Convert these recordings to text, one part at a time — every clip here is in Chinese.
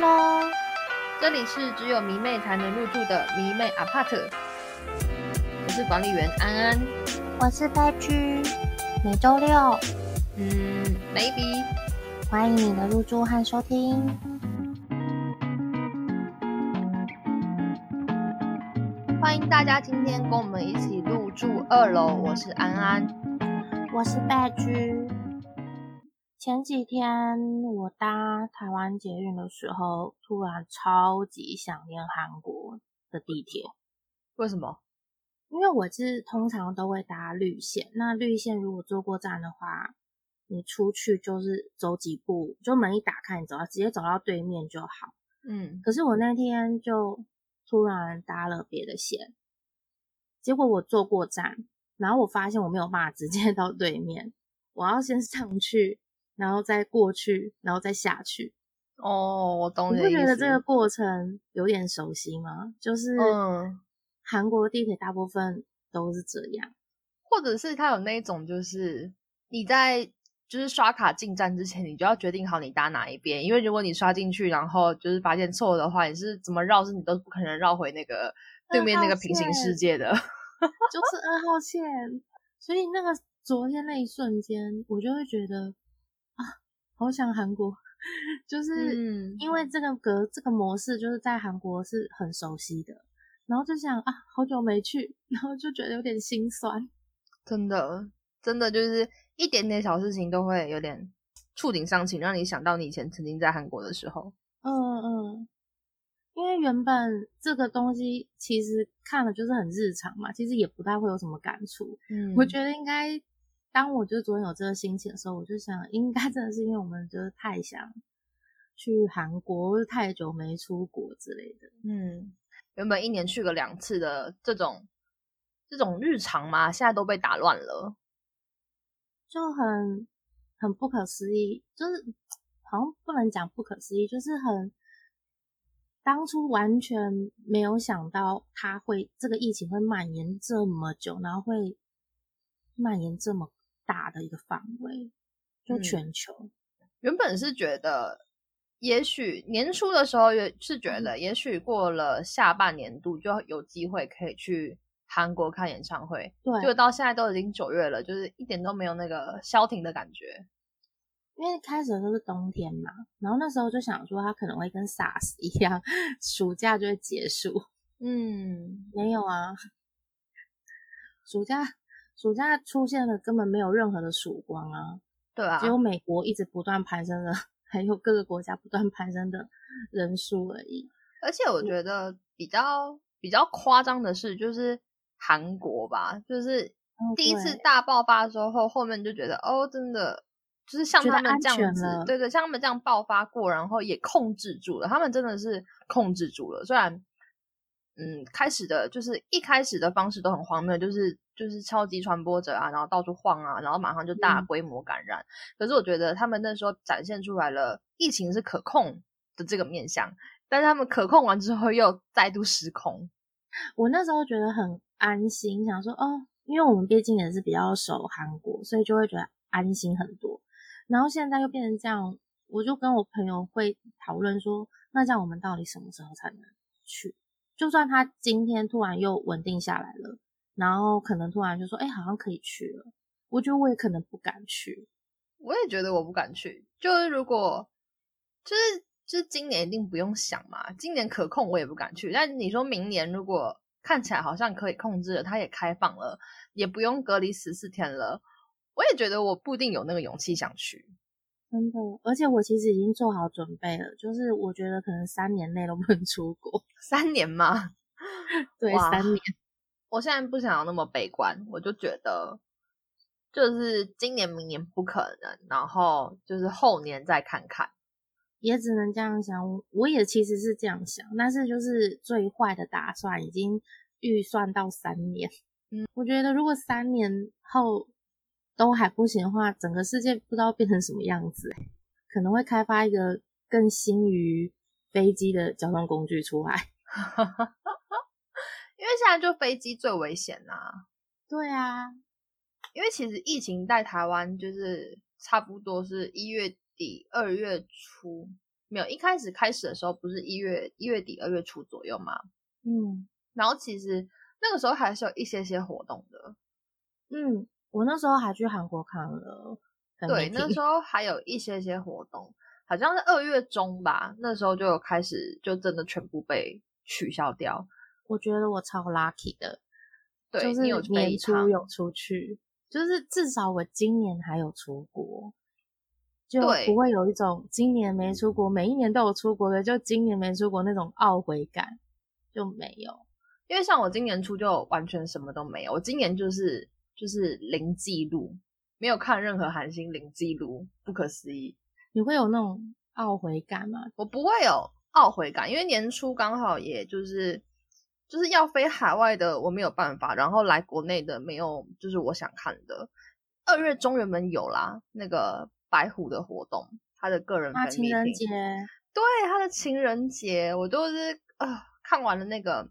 喽！这里是只有迷妹才能入住的迷妹 apart，我是管理员安安，我是白居，每周六，嗯，maybe，欢迎你的入住和收听。欢迎大家今天跟我们一起入住二楼，我是安安，我是白居。前几天我搭台湾捷运的时候，突然超级想念韩国的地铁。为什么？因为我是通常都会搭绿线，那绿线如果坐过站的话，你出去就是走几步，就门一打开，你走到直接走到对面就好。嗯，可是我那天就突然搭了别的线，结果我坐过站，然后我发现我没有办法直接到对面，我要先上去。然后再过去，然后再下去。哦，我懂你。不觉得这个过程有点熟悉吗？就是，嗯，韩国地铁大部分都是这样，或者是它有那种，就是你在就是刷卡进站之前，你就要决定好你搭哪一边，因为如果你刷进去，然后就是发现错的话，你是怎么绕，是你都不可能绕回那个对面那个平行世界的，就是二号线。所以那个昨天那一瞬间，我就会觉得。好想韩国，就是因为这个格这个模式，就是在韩国是很熟悉的，然后就想啊，好久没去，然后就觉得有点心酸。真的，真的就是一点点小事情都会有点触景伤情，让你想到你以前曾经在韩国的时候。嗯嗯，因为原本这个东西其实看了就是很日常嘛，其实也不太会有什么感触。嗯，我觉得应该。当我就昨天有这个心情的时候，我就想，应该真的是因为我们就是太想去韩国，或者太久没出国之类的。嗯，原本一年去个两次的这种这种日常嘛，现在都被打乱了，就很很不可思议。就是好像不能讲不可思议，就是很当初完全没有想到它会这个疫情会蔓延这么久，然后会蔓延这么。大的一个范围，就全球。原本是觉得，也许年初的时候也是觉得，也许过了下半年度就有机会可以去韩国看演唱会。对，就到现在都已经九月了，就是一点都没有那个消停的感觉。因为开始的时候是冬天嘛，然后那时候就想说，它可能会跟 SARS 一样，暑假就会结束。嗯，没有啊，暑假。暑假出现了，根本没有任何的曙光啊！对啊，只有美国一直不断攀升的，还有各个国家不断攀升的人数而已。而且我觉得比较比较夸张的是，就是韩国吧，就是第一次大爆发之后，后面就觉得哦，真的就是像他们这样子，对对，像他们这样爆发过，然后也控制住了，他们真的是控制住了。虽然，嗯，开始的就是一开始的方式都很荒谬，就是。就是超级传播者啊，然后到处晃啊，然后马上就大规模感染。可是我觉得他们那时候展现出来了疫情是可控的这个面相，但是他们可控完之后又再度失控。我那时候觉得很安心，想说哦，因为我们毕竟也是比较熟韩国，所以就会觉得安心很多。然后现在又变成这样，我就跟我朋友会讨论说，那这样我们到底什么时候才能去？就算他今天突然又稳定下来了。然后可能突然就说：“哎，好像可以去了。”我觉得我也可能不敢去。我也觉得我不敢去。就是如果，就是就是今年一定不用想嘛。今年可控，我也不敢去。但你说明年如果看起来好像可以控制了，它也开放了，也不用隔离十四天了，我也觉得我不一定有那个勇气想去。真的，而且我其实已经做好准备了。就是我觉得可能三年内都不能出国。三年吗？对，三年。我现在不想要那么悲观，我就觉得就是今年、明年不可能，然后就是后年再看看，也只能这样想。我也其实是这样想，但是就是最坏的打算已经预算到三年。嗯，我觉得如果三年后都还不行的话，整个世界不知道变成什么样子，可能会开发一个更新于飞机的交通工具出来。因为现在就飞机最危险呐，对啊，因为其实疫情在台湾就是差不多是一月底二月初没有一开始开始的时候不是一月一月底二月初左右嘛，嗯，然后其实那个时候还是有一些些活动的，嗯，我那时候还去韩国看了，对，那时。候还有一些些活动，好像是二月中吧，那时候就有开始就真的全部被取消掉。我觉得我超 lucky 的，对，就是年初有出去，就是至少我今年还有出国。就不会有一种今年没出国，每一年都有出国的，就今年没出国那种懊悔感就没有。因为像我今年初就完全什么都没有，我今年就是就是零记录，没有看任何韩星，零记录，不可思议。你会有那种懊悔感吗？我不会有懊悔感，因为年初刚好也就是就是要飞海外的，我没有办法，然后来国内的没有，就是我想看的。二月中原本有啦，那个。白虎的活动，他的个人情人节，对他的情人节，我都是啊，看完了那个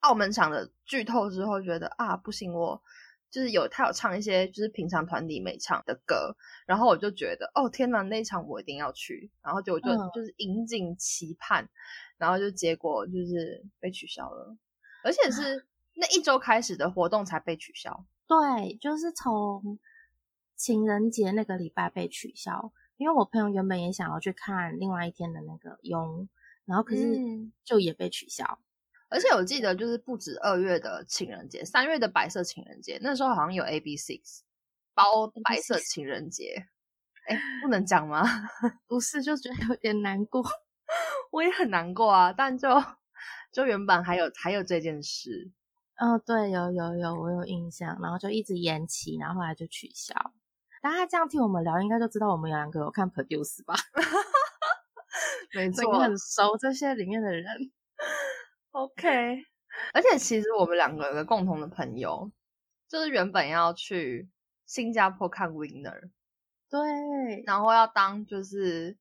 澳门场的剧透之后，觉得啊不行，我就是有他有唱一些就是平常团体没唱的歌，然后我就觉得哦天哪，那一场我一定要去，然后就就就是引颈期盼，然后就结果就是被取消了，而且是 那一周开始的活动才被取消，对，就是从。情人节那个礼拜被取消，因为我朋友原本也想要去看另外一天的那个拥，然后可是就也被取消。而且我记得就是不止二月的情人节，三月的白色情人节，那时候好像有 A B Six 包白色情人节，哎，不能讲吗？不是，就觉得有点难过。我也很难过啊，但就就原本还有还有这件事。哦，对，有有有，我有印象，然后就一直延期，然后后来就取消。大家这样听我们聊，应该就知道我们有两个有看 Produce 吧？没错，很熟这些里面的人。OK，而且其实我们两个有个共同的朋友，就是原本要去新加坡看 Winner，对，然后要当就是，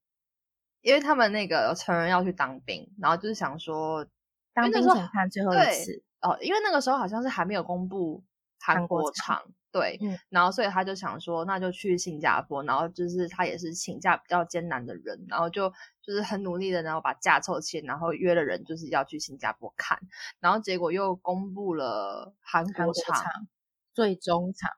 因为他们那个有成人要去当兵，然后就是想说当兵前看最后一次哦，因为那个时候好像是还没有公布韩国场。对，然后所以他就想说，那就去新加坡，然后就是他也是请假比较艰难的人，然后就就是很努力的，然后把假凑齐，然后约了人就是要去新加坡看，然后结果又公布了韩国场最终场，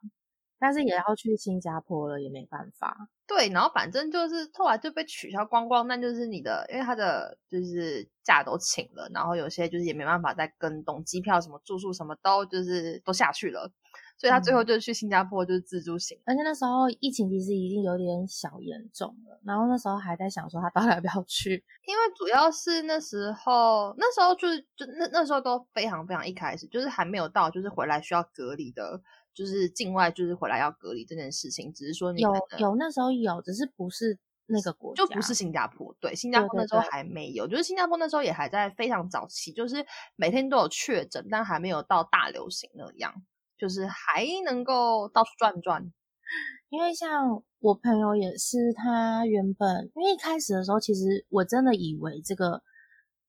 但是也要去新加坡了，也没办法。对，然后反正就是后来就被取消光光，那就是你的，因为他的就是假都请了，然后有些就是也没办法再跟动，机票什么住宿什么都就是都下去了。所以他最后就去新加坡，就是自助行。而且那时候疫情其实已经有点小严重了，然后那时候还在想说他到底要不要去，因为主要是那时候，那时候就是就那那时候都非常非常一开始，就是还没有到就是回来需要隔离的，就是境外就是回来要隔离这件事情，只是说有有那时候有，只是不是那个国家，就不是新加坡。对，新加坡那时候还没有，就是新加坡那时候也还在非常早期，就是每天都有确诊，但还没有到大流行那样。就是还能够到处转转，因为像我朋友也是，他原本因为一开始的时候，其实我真的以为这个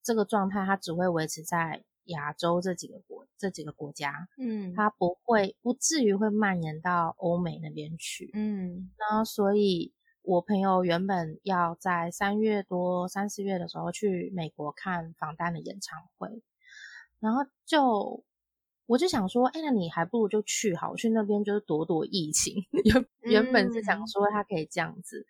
这个状态，它只会维持在亚洲这几个国这几个国家，嗯，它不会不至于会蔓延到欧美那边去，嗯，然后所以我朋友原本要在三月多三四月的时候去美国看防弹的演唱会，然后就。我就想说，哎，那你还不如就去好，去那边就是躲躲疫情。原原本是想说他可以这样子，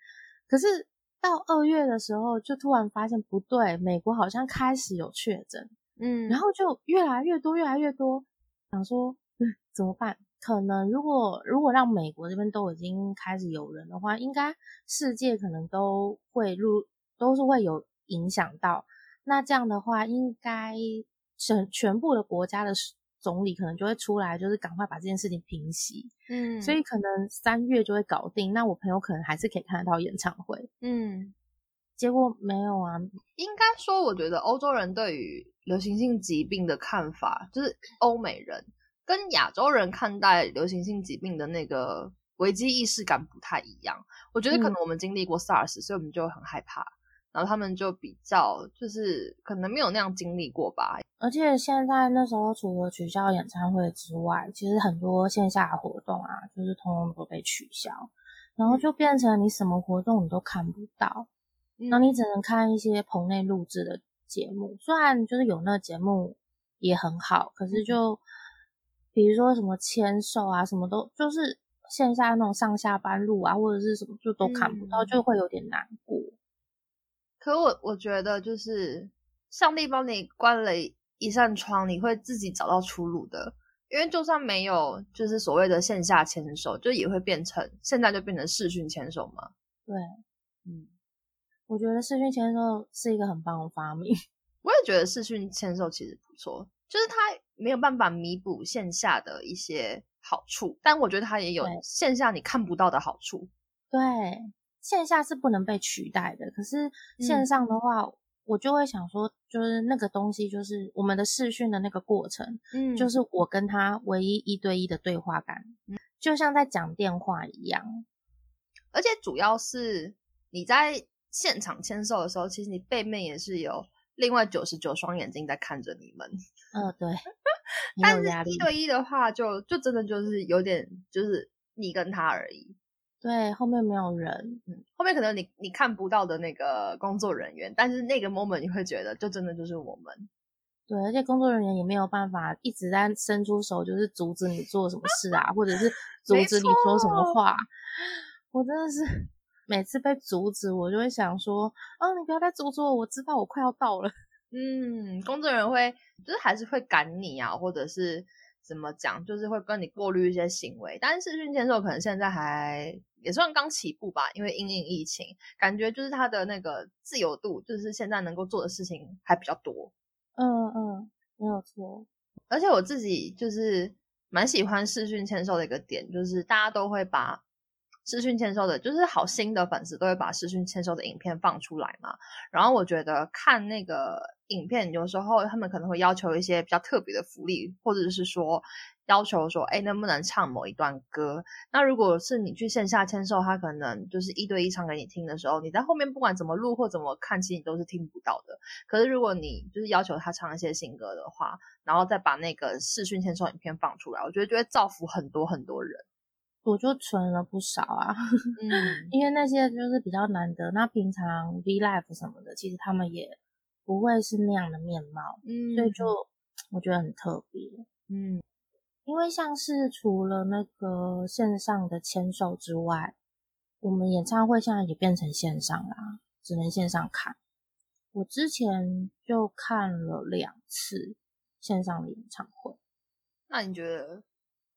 可是到二月的时候，就突然发现不对，美国好像开始有确诊，嗯，然后就越来越多，越来越多，想说，嗯，怎么办？可能如果如果让美国这边都已经开始有人的话，应该世界可能都会入，都是会有影响到。那这样的话，应该全全部的国家的。总理可能就会出来，就是赶快把这件事情平息。嗯，所以可能三月就会搞定。那我朋友可能还是可以看得到演唱会。嗯，结果没有啊。应该说，我觉得欧洲人对于流行性疾病的看法，就是欧美人跟亚洲人看待流行性疾病的那个危机意识感不太一样。我觉得可能我们经历过 SARS，所以我们就很害怕。然后他们就比较，就是可能没有那样经历过吧。而且现在那时候，除了取消演唱会之外，其实很多线下活动啊，就是通通都被取消，然后就变成你什么活动你都看不到。然后你只能看一些棚内录制的节目，虽然就是有那个节目也很好，可是就比如说什么签售啊，什么都就是线下那种上下班路啊，或者是什么就都看不到，就会有点难过。可我我觉得就是上帝帮你关了一扇窗，你会自己找到出路的。因为就算没有，就是所谓的线下牵手，就也会变成现在就变成视讯牵手嘛。对，嗯，我觉得视讯签售是一个很棒的发明。我也觉得视讯签售其实不错，就是它没有办法弥补线下的一些好处，但我觉得它也有线下你看不到的好处。对，线下是不能被取代的，可是线上的话。我就会想说，就是那个东西，就是我们的视讯的那个过程，嗯，就是我跟他唯一一对一的对话感，就像在讲电话一样。而且主要是你在现场签售的时候，其实你背面也是有另外九十九双眼睛在看着你们。嗯，对。但是一对一的话，就就真的就是有点，就是你跟他而已。对，后面没有人，嗯，后面可能你你看不到的那个工作人员，但是那个 moment 你会觉得，就真的就是我们。对，而且工作人员也没有办法一直在伸出手，就是阻止你做什么事啊，或者是 阻止你说什么话。我真的是每次被阻止，我就会想说，哦，你不要再阻止我，我知道我快要到了。嗯，工作人员会就是还是会赶你啊，或者是。怎么讲？就是会跟你过滤一些行为，但是视讯签售可能现在还也算刚起步吧，因为因应疫情，感觉就是它的那个自由度，就是现在能够做的事情还比较多。嗯嗯，没有错。而且我自己就是蛮喜欢视讯签售的一个点，就是大家都会把视讯签售的，就是好心的粉丝都会把视讯签售的影片放出来嘛。然后我觉得看那个。影片有时候他们可能会要求一些比较特别的福利，或者是说要求说，哎，能不能唱某一段歌？那如果是你去线下签售，他可能就是一对一唱给你听的时候，你在后面不管怎么录或怎么看，其实你都是听不到的。可是如果你就是要求他唱一些新歌的话，然后再把那个视讯签售影片放出来，我觉得就会造福很多很多人。我就存了不少啊，嗯，因为那些就是比较难得。那平常 V Live 什么的，其实他们也。不会是那样的面貌，嗯，所以就我觉得很特别，嗯，因为像是除了那个线上的签售之外，我们演唱会现在也变成线上啦，只能线上看。我之前就看了两次线上的演唱会，那你觉得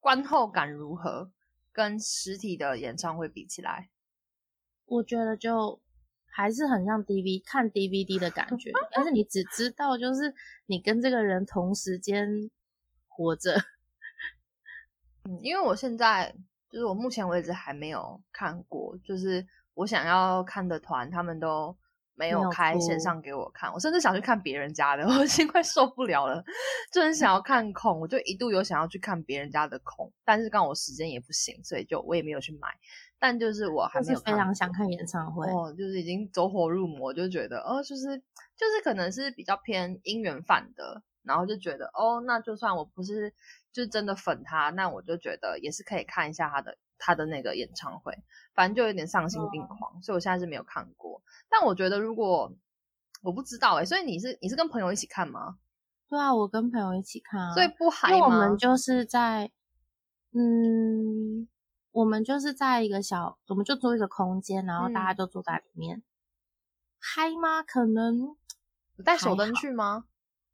观后感如何？跟实体的演唱会比起来，我觉得就。还是很像 D V 看 D V D 的感觉，但是你只知道就是你跟这个人同时间活着。嗯，因为我现在就是我目前为止还没有看过，就是我想要看的团他们都没有开线上给我看，我甚至想去看别人家的，我已经快受不了了，就很想要看空，我就一度有想要去看别人家的空，但是刚好我时间也不行，所以就我也没有去买。但就是我还没有非常想看演唱会哦，就是已经走火入魔，就觉得哦，就是就是可能是比较偏姻缘范的，然后就觉得哦，那就算我不是就真的粉他，那我就觉得也是可以看一下他的他的那个演唱会，反正就有点丧心病狂，所以我现在是没有看过。但我觉得如果我不知道哎，所以你是你是跟朋友一起看吗？对啊，我跟朋友一起看啊，所以不嗨吗？我们就是在嗯。我们就是在一个小，我们就租一个空间，然后大家就坐在里面，嗨吗？可能带手灯去吗？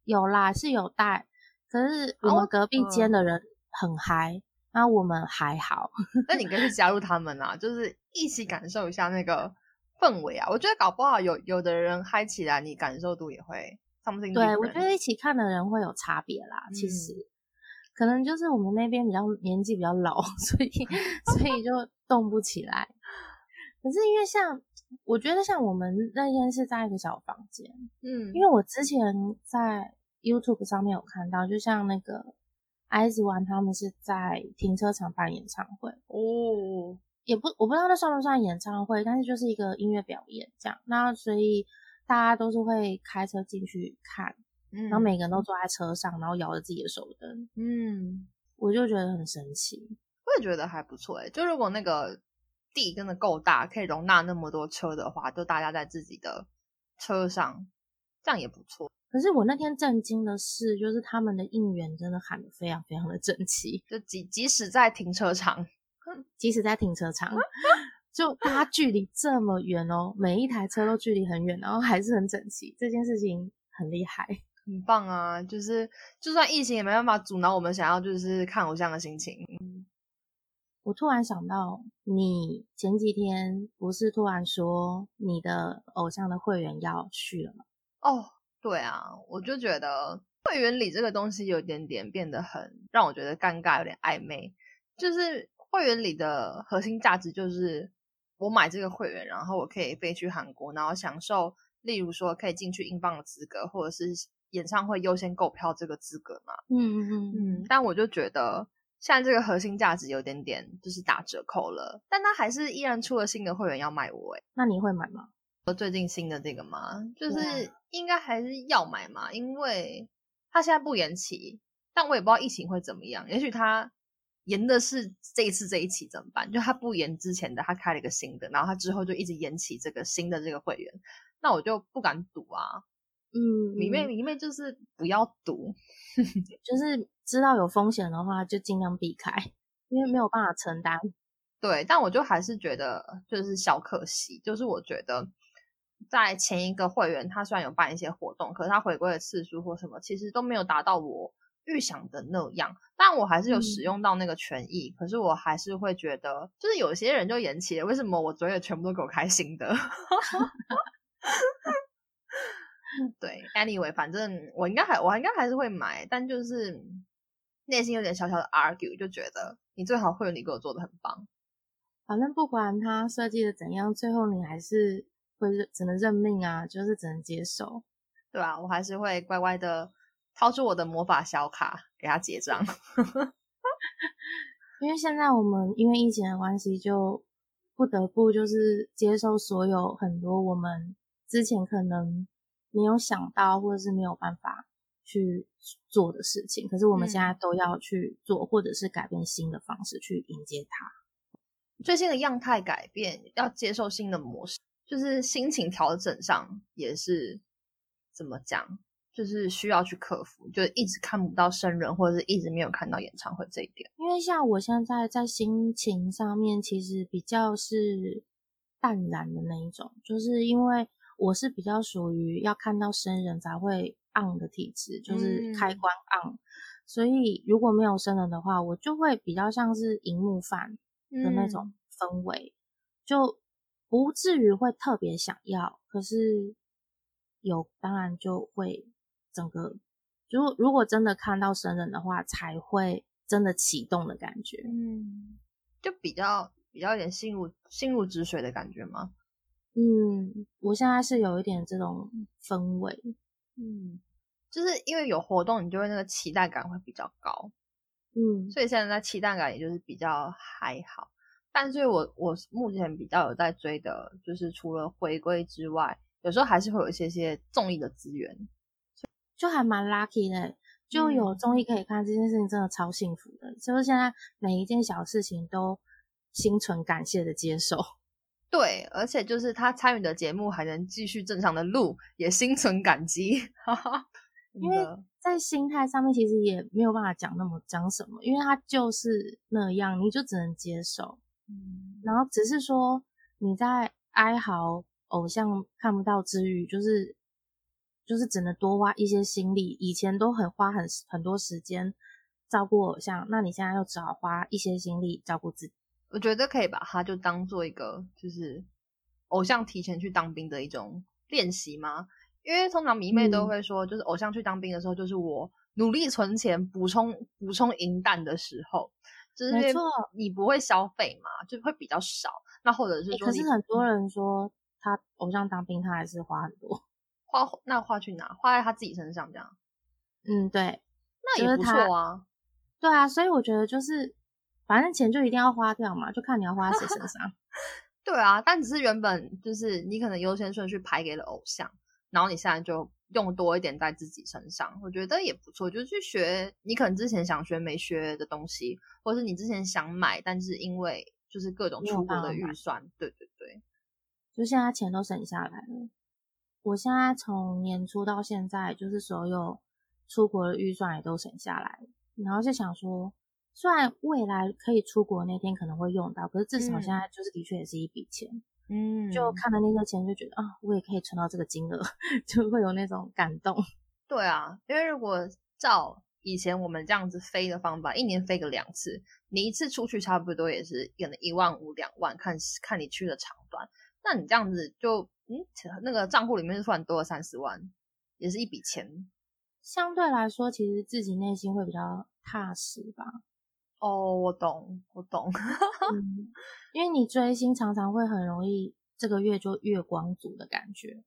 有啦，是有带，可是我们隔壁间的人很嗨，那我们还好。那你可以加入他们啊，就是一起感受一下那个氛围啊。我觉得搞不好有有的人嗨起来，你感受度也会。对，我觉得一起看的人会有差别啦，其实。可能就是我们那边比较年纪比较老，所以所以就动不起来。可是因为像我觉得像我们那天是在一个小房间，嗯，因为我之前在 YouTube 上面有看到，就像那个 S One 他们是在停车场办演唱会哦，也不我不知道那算不算演唱会，但是就是一个音乐表演这样。那所以大家都是会开车进去看。然后每个人都坐在车上，然后摇着自己的手灯。嗯，我就觉得很神奇。我也觉得还不错哎。就如果那个地真的够大，可以容纳那么多车的话，就大家在自己的车上，这样也不错。可是我那天震惊的是，就是他们的应援真的喊得非常非常的整齐，就即即使在停车场，即使在停车场，就大家距离这么远哦，每一台车都距离很远，然后还是很整齐，这件事情很厉害，很棒啊！就是就算疫情也没办法阻挠我们想要就是看偶像的心情。我突然想到，你前几天不是突然说你的偶像的会员要续了吗？哦。对啊，我就觉得会员礼这个东西有点点变得很让我觉得尴尬，有点暧昧。就是会员礼的核心价值就是我买这个会员，然后我可以飞去韩国，然后享受，例如说可以进去英镑的资格，或者是演唱会优先购票这个资格嘛。嗯嗯嗯嗯。但我就觉得现在这个核心价值有点点就是打折扣了，但他还是依然出了新的会员要卖我。诶那你会买吗？最近新的这个吗？就是应该还是要买嘛，因为它现在不延期，但我也不知道疫情会怎么样。也许它延的是这一次这一期怎么办？就它不延之前的，它开了一个新的，然后它之后就一直延期这个新的这个会员，那我就不敢赌啊。嗯，里面里面就是不要赌，就是知道有风险的话就尽量避开，因为没有办法承担。对，但我就还是觉得就是小可惜，就是我觉得。在前一个会员，他虽然有办一些活动，可是他回归的次数或什么，其实都没有达到我预想的那样。但我还是有使用到那个权益，可是我还是会觉得，就是有些人就延期了，为什么我昨天全部都给我开心的？对，anyway，反正我应该还，我应该还是会买，但就是内心有点小小的 argue，就觉得你最好会员你给我做的很棒。反正不管他设计的怎样，最后你还是。会只能认命啊，就是只能接受，对吧？我还是会乖乖的掏出我的魔法小卡给他结账，因为现在我们因为疫情的关系，就不得不就是接受所有很多我们之前可能没有想到或者是没有办法去做的事情，可是我们现在都要去做，或者是改变新的方式去迎接它。最新的样态改变，要接受新的模式。就是心情调整上也是怎么讲，就是需要去克服，就一直看不到生人，或者是一直没有看到演唱会这一点。因为像我现在在心情上面，其实比较是淡然的那一种，就是因为我是比较属于要看到生人才会 on 的体质，就是开关 on，所以如果没有生人的话，我就会比较像是荧幕饭的那种氛围，就。不至于会特别想要，可是有当然就会整个，如果如果真的看到神人的话，才会真的启动的感觉，嗯，就比较比较有点心如心如止水的感觉吗？嗯，我现在是有一点这种氛围，嗯，就是因为有活动，你就会那个期待感会比较高，嗯，所以现在在期待感也就是比较还好。但是我我目前比较有在追的，就是除了回归之外，有时候还是会有一些些综艺的资源，就还蛮 lucky 的，就有综艺可以看，这件事情真的超幸福的。就是现在每一件小事情都心存感谢的接受，对，而且就是他参与的节目还能继续正常的录，也心存感激。因为在心态上面其实也没有办法讲那么讲什么，因为他就是那样，你就只能接受。嗯，然后只是说你在哀嚎偶像看不到之余，就是就是只能多花一些心力。以前都很花很很多时间照顾偶像，那你现在又只好花一些心力照顾自己。我觉得可以把它就当做一个就是偶像提前去当兵的一种练习吗？因为通常迷妹都会说，就是偶像去当兵的时候，就是我努力存钱补充补充银弹的时候。没错，你不会消费嘛，就会比较少。那或者是说，可是很多人说他偶像当兵，他还是花很多，花那花去哪？花在他自己身上这样。嗯，对，那也不错啊。对啊，所以我觉得就是，反正钱就一定要花掉嘛，就看你要花在谁身上。对啊，但只是原本就是你可能优先顺序排给了偶像，然后你现在就。用多一点在自己身上，我觉得也不错。就是去学你可能之前想学没学的东西，或是你之前想买，但是因为就是各种出国的预算。对对对，就现在钱都省下来了。我现在从年初到现在，就是所有出国的预算也都省下来，然后就想说，虽然未来可以出国那天可能会用到，可是至少现在就是的确也是一笔钱。嗯，就看了那些钱就觉得啊，我也可以存到这个金额，就会有那种感动。对啊，因为如果照以前我们这样子飞的方法，一年飞个两次，你一次出去差不多也是可能一万五两万，看看你去的长短。那你这样子就嗯，那个账户里面突然多了三十万，也是一笔钱。相对来说，其实自己内心会比较踏实吧。哦，我懂，我懂。因为你追星常常会很容易这个月就月光族的感觉。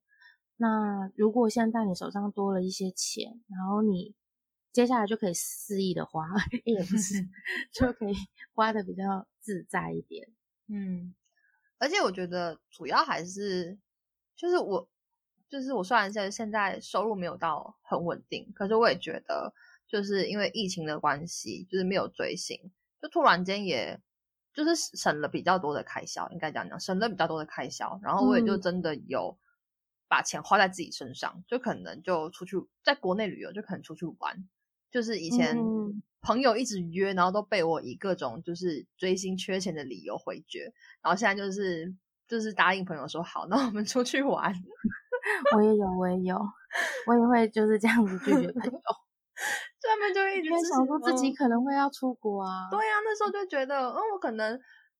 那如果现在你手上多了一些钱，然后你接下来就可以肆意的花，也不是，就可以花的比较自在一点。嗯，而且我觉得主要还是就是我就是我虽然现现在收入没有到很稳定，可是我也觉得。就是因为疫情的关系，就是没有追星，就突然间也就是省了比较多的开销，应该这样讲，省了比较多的开销，然后我也就真的有把钱花在自己身上，就可能就出去在国内旅游，就可能出去玩，就是以前朋友一直约，然后都被我以各种就是追星缺钱的理由回绝，然后现在就是就是答应朋友说好，那我们出去玩。我也有，我也有，我也会就是这样子拒绝朋友。他们就一直想说自己可能会要出国啊。对呀，那时候就觉得，嗯，我可能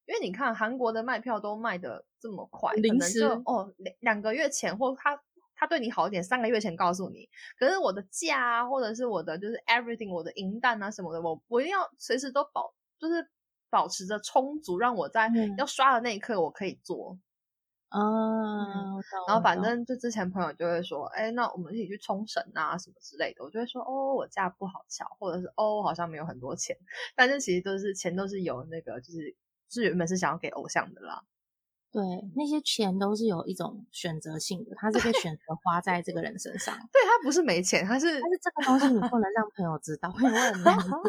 因为你看韩国的卖票都卖的这么快，可能就哦两两个月前或他他对你好一点，三个月前告诉你。可是我的假啊，或者是我的就是 everything，我的银弹啊什么的，我我一定要随时都保，就是保持着充足，让我在要刷的那一刻我可以做。啊，然后反正就之前朋友就会说，哎，那我们一起去冲绳啊什么之类的，我就会说，哦，我假不好瞧，或者是哦，好像没有很多钱，但是其实都是钱都是有那个，就是是原本是想要给偶像的啦。对，那些钱都是有一种选择性的，他是被选择花在这个人身上。对他不是没钱，他是但是这个东西你不能让朋友知道，会很难过。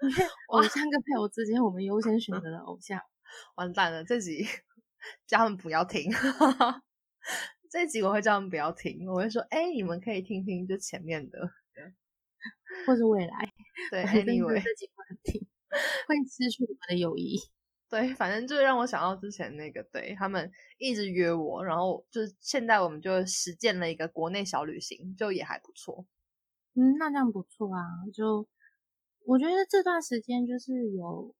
因为偶像跟朋友之间，我们优先选择了偶像。完蛋了，这集。叫他们不要听，这集我会叫他们不要听。我会说，哎，你们可以听听就前面的，或是未来。对，Anyway，这集不能听，会失去我们的友谊。对，反正就是让我想到之前那个，对他们一直约我，然后就是现在我们就实践了一个国内小旅行，就也还不错。嗯，那这样不错啊。就我觉得这段时间就是有，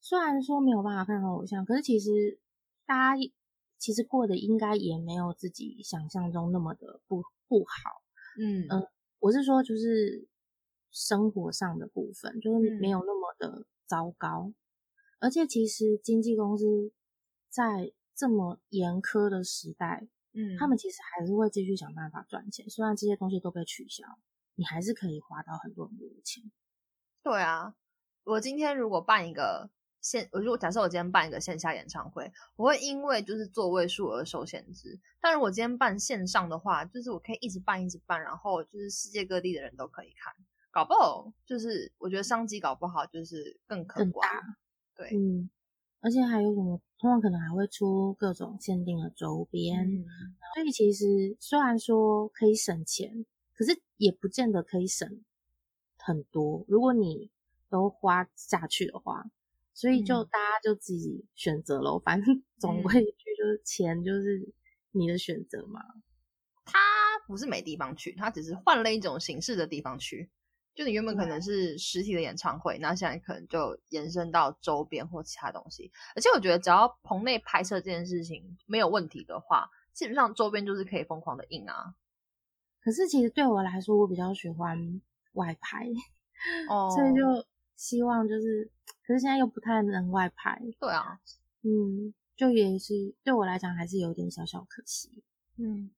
虽然说没有办法看到偶像，可是其实。大家其实过得应该也没有自己想象中那么的不不好，嗯嗯，我是说就是生活上的部分，就是没有那么的糟糕。而且其实经纪公司在这么严苛的时代，嗯，他们其实还是会继续想办法赚钱。虽然这些东西都被取消，你还是可以花到很多很多的钱。对啊，我今天如果办一个。线，我如果假设我今天办一个线下演唱会，我会因为就是座位数而受限制。但如果今天办线上的话，就是我可以一直办一直办，然后就是世界各地的人都可以看，搞不好就是我觉得商机搞不好就是更可观。对，嗯，而且还有什么，通常可能还会出各种限定的周边。所以其实虽然说可以省钱，可是也不见得可以省很多。如果你都花下去的话。所以就大家就自己选择喽，反正 总归一句就是钱就是你的选择嘛。他不是没地方去，他只是换了一种形式的地方去。就你原本可能是实体的演唱会，那现在可能就延伸到周边或其他东西。而且我觉得只要棚内拍摄这件事情没有问题的话，基本上周边就是可以疯狂的印啊。可是其实对我来说，我比较喜欢外拍，哦，所以就希望就是。可是现在又不太能外拍，对啊，嗯，就也是对我来讲还是有点小小可惜，嗯，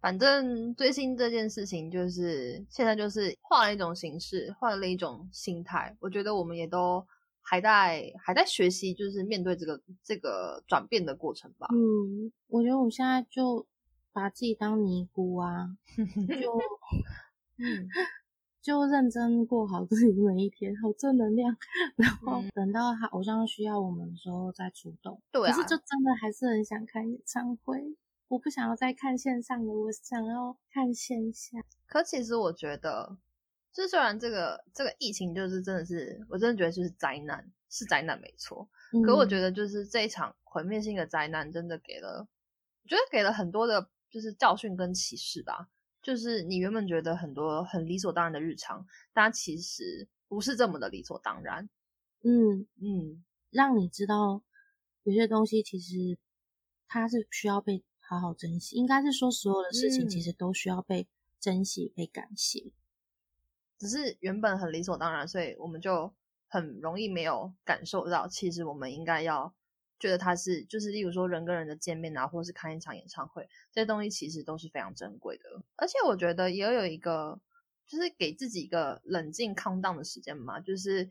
反正追星这件事情就是现在就是换了一种形式，换了一种心态，我觉得我们也都还在还在学习，就是面对这个这个转变的过程吧。嗯，我觉得我现在就把自己当尼姑啊，就 嗯。就认真过好自己每一天，好正能量。然后等到他偶像需要我们的时候再出动。对啊。可是就真的还是很想看演唱会，我不想要再看线上的，我想要看线下。可其实我觉得，就虽然这个这个疫情就是真的是，我真的觉得就是灾难，是灾难没错。可我觉得就是这一场毁灭性的灾难，真的给了，我觉得给了很多的，就是教训跟启示吧。就是你原本觉得很多很理所当然的日常，但其实不是这么的理所当然。嗯嗯，让你知道有些东西其实它是需要被好好珍惜。应该是说所有的事情其实都需要被珍惜、被感谢。只是原本很理所当然，所以我们就很容易没有感受到，其实我们应该要。觉得他是，就是例如说人跟人的见面啊，或是看一场演唱会，这些东西其实都是非常珍贵的。而且我觉得也有一个，就是给自己一个冷静、抗荡的时间嘛，就是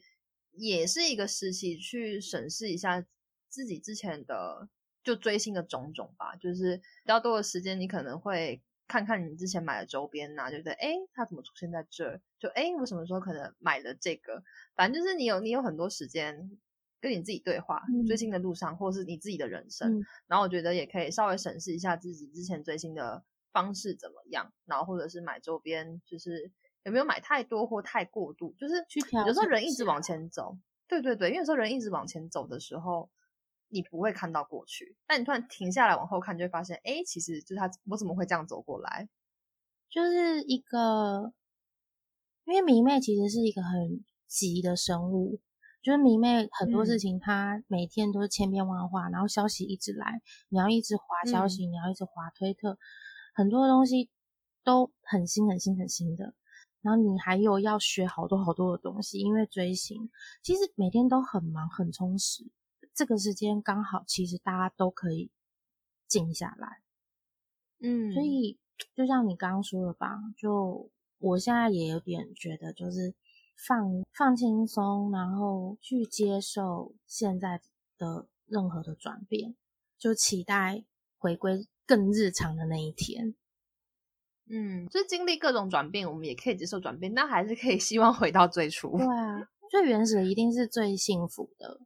也是一个时期去审视一下自己之前的就追星的种种吧。就是比较多的时间，你可能会看看你之前买的周边呐，对不对？哎，他怎么出现在这儿？就哎，我什么时候可能买了这个？反正就是你有你有很多时间。跟你自己对话，追星的路上，或是你自己的人生，然后我觉得也可以稍微审视一下自己之前追星的方式怎么样，然后或者是买周边，就是有没有买太多或太过度，就是有时候人一直往前走，对对对，因为有时候人一直往前走的时候，你不会看到过去，但你突然停下来往后看，就会发现，哎，其实就是他，我怎么会这样走过来？就是一个，因为迷妹其实是一个很急的生物。就是迷妹很多事情，她每天都是千变万化，然后消息一直来，你要一直划消息，你要一直划推特，很多东西都很新、很新、很新的。然后你还有要学好多好多的东西，因为追星，其实每天都很忙、很充实。这个时间刚好，其实大家都可以静下来。嗯，所以就像你刚刚说的吧，就我现在也有点觉得，就是。放放轻松，然后去接受现在的任何的转变，就期待回归更日常的那一天。嗯，就经历各种转变，我们也可以接受转变，但还是可以 希望回到最初。对啊，最原始的一定是最幸福的，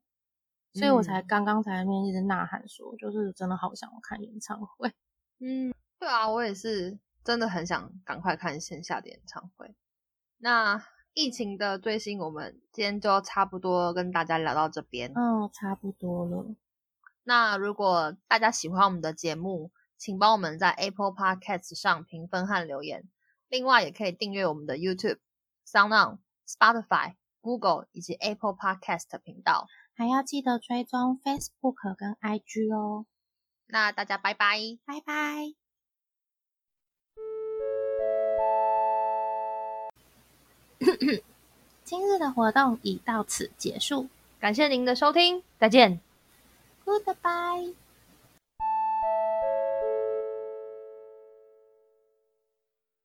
所以我才刚刚才那边一直呐喊说，就是真的好想看演唱会。嗯，对啊，我也是真的很想赶快看线下的演唱会。那。疫情的最新，我们今天就差不多跟大家聊到这边。嗯，差不多了。那如果大家喜欢我们的节目，请帮我们在 Apple Podcast 上评分和留言。另外，也可以订阅我们的 YouTube、SoundOn、Spotify、Google 以及 Apple Podcast 频道，还要记得追踪 Facebook 跟 IG 哦。那大家拜拜，拜拜。今日的活动已到此结束。感谢您的收听再见。Goodbye